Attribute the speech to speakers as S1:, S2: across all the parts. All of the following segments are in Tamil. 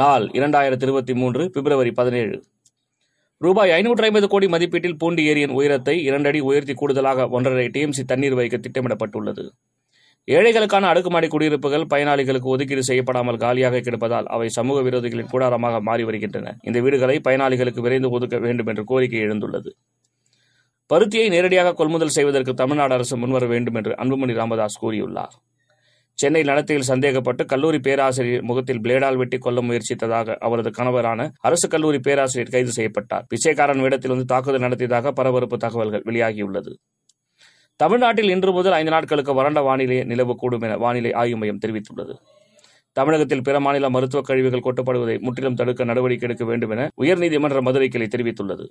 S1: நாள் இரண்டாயிரத்தி இருபத்தி மூன்று பிப்ரவரி பதினேழு. ரூபாய் ஐநூற்றி ஐம்பது கோடி மதிப்பீட்டில் பூண்டி ஏரியின் உயரத்தை இரண்டடி உயர்த்தி கூடுதலாக ஒன்றரை டிஎம்சி தண்ணீர் வைக்க திட்டமிடப்பட்டுள்ளது. ஏழைகளுக்கான அடுக்குமாடி குடியிருப்புகள் பயனாளிகளுக்கு ஒதுக்கீடு செய்யப்படாமல் காலியாக கிடப்பதால் அவை சமூக விரோதிகளின் கூடாரமாக மாறி வருகின்றன. இந்த வீடுகளை பயனாளிகளுக்கு விரைந்து ஒதுக்க வேண்டும் என்ற கோரிக்கை எழுந்துள்ளது. பருத்தியை நேரடியாக கொள்முதல் செய்வதற்கு தமிழ்நாடு அரசு முன்வர வேண்டும் என்று அன்புமணி ராமதாஸ் கூறியுள்ளார். சென்னை நடத்தையில் சந்தேகப்பட்டு கல்லூரி பேராசிரியர் முகத்தில் பிளேடால் வெட்டி கொல்ல முயற்சித்ததாக அவரது கணவரான அரசு கல்லூரி பேராசிரியர் கைது செய்யப்பட்டார். பிச்சைக்காரன் வேடத்தில் வந்து தாக்குதல் நடத்தியதாக பரபரப்பு தகவல்கள் வெளியாகியுள்ளது. தமிழ்நாட்டில் இன்று முதல் ஐந்து நாட்களுக்கு வறண்ட வானிலை நிலவக்கூடும் என வானிலை ஆய்வு மையம் தெரிவித்துள்ளது. தமிழகத்தில் பிற மாநில மருத்துவக் கழிவுகள் கொட்டப்படுவதை முற்றிலும் தடுக்க நடவடிக்கை எடுக்க வேண்டும் என உயர்நீதிமன்ற மதுரை கிளை தெரிவித்துள்ளது.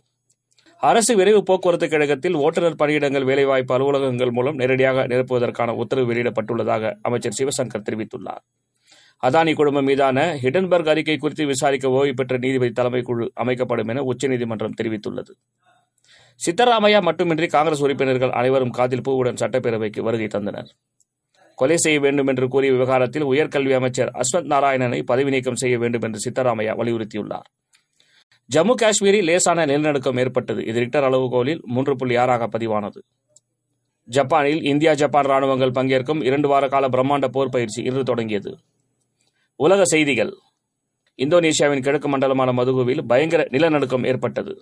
S1: அரசு விரைவு போக்குவரத்து கழகத்தில் ஓட்டுநர் பணியிடங்கள் வேலைவாய்ப்பு அலுவலகங்கள் மூலம் நேரடியாக நிரப்புவதற்கான உத்தரவு வெளியிடப்பட்டுள்ளதாக அமைச்சர் சிவசங்கர் தெரிவித்துள்ளார். அதானி குழுமம் மீதான ஹிடன்பர்க் அறிக்கை குறித்து விசாரிக்க ஓய்வு பெற்ற நீதிபதி தலைமை குழு அமைக்கப்படும் என உச்சநீதிமன்றம் தெரிவித்துள்ளது. சித்தராமையா மட்டுமின்றி காங்கிரஸ் உறுப்பினர்கள் அனைவரும் காதில் பூவுடன் சட்டப்பேரவைக்கு வருகை தந்தனர். கொலை செய்ய வேண்டும் என்று கூறிய விவகாரத்தில் உயர்கல்வி அமைச்சர் அஸ்வத் நாராயணனை பதவி நீக்கம் செய்ய வேண்டும் என்று சித்தராமையா வலியுறுத்தியுள்ளார். ஜம்மு காஷ்மீரில் லேசான நிலநடுக்கம் ஏற்பட்டது. இது ரிக்டர் அளவுகோலில் மூன்று புள்ளி ஆறாக பதிவானது. ஜப்பானில் இந்தியா ஜப்பான் ராணுவங்கள் பங்கேற்கும் இரண்டு வார கால பிரம்மாண்ட போர் பயிற்சி இன்று தொடங்கியது. உலக செய்திகள். இந்தோனேஷியாவின் கிழக்கு மண்டலமான மதுகுவில் பயங்கர நிலநடுக்கம் ஏற்பட்டது.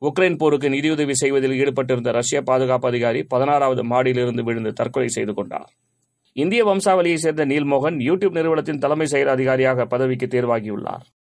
S1: உக்ரைன் போருக்கு நிதியுதவி செய்வதில் ஈடுபட்டிருந்த ரஷ்ய பாதுகாப்பு அதிகாரி பதினாறாவது மாடியிலிருந்து விழுந்து தற்கொலை செய்து கொண்டார். இந்திய வம்சாவளியைச் சேர்ந்த நீல்மோகன் யூடியூப் நிறுவனத்தின் தலைமை செயல் அதிகாரியாக பதவிக்கு தேர்வாகியுள்ளார்.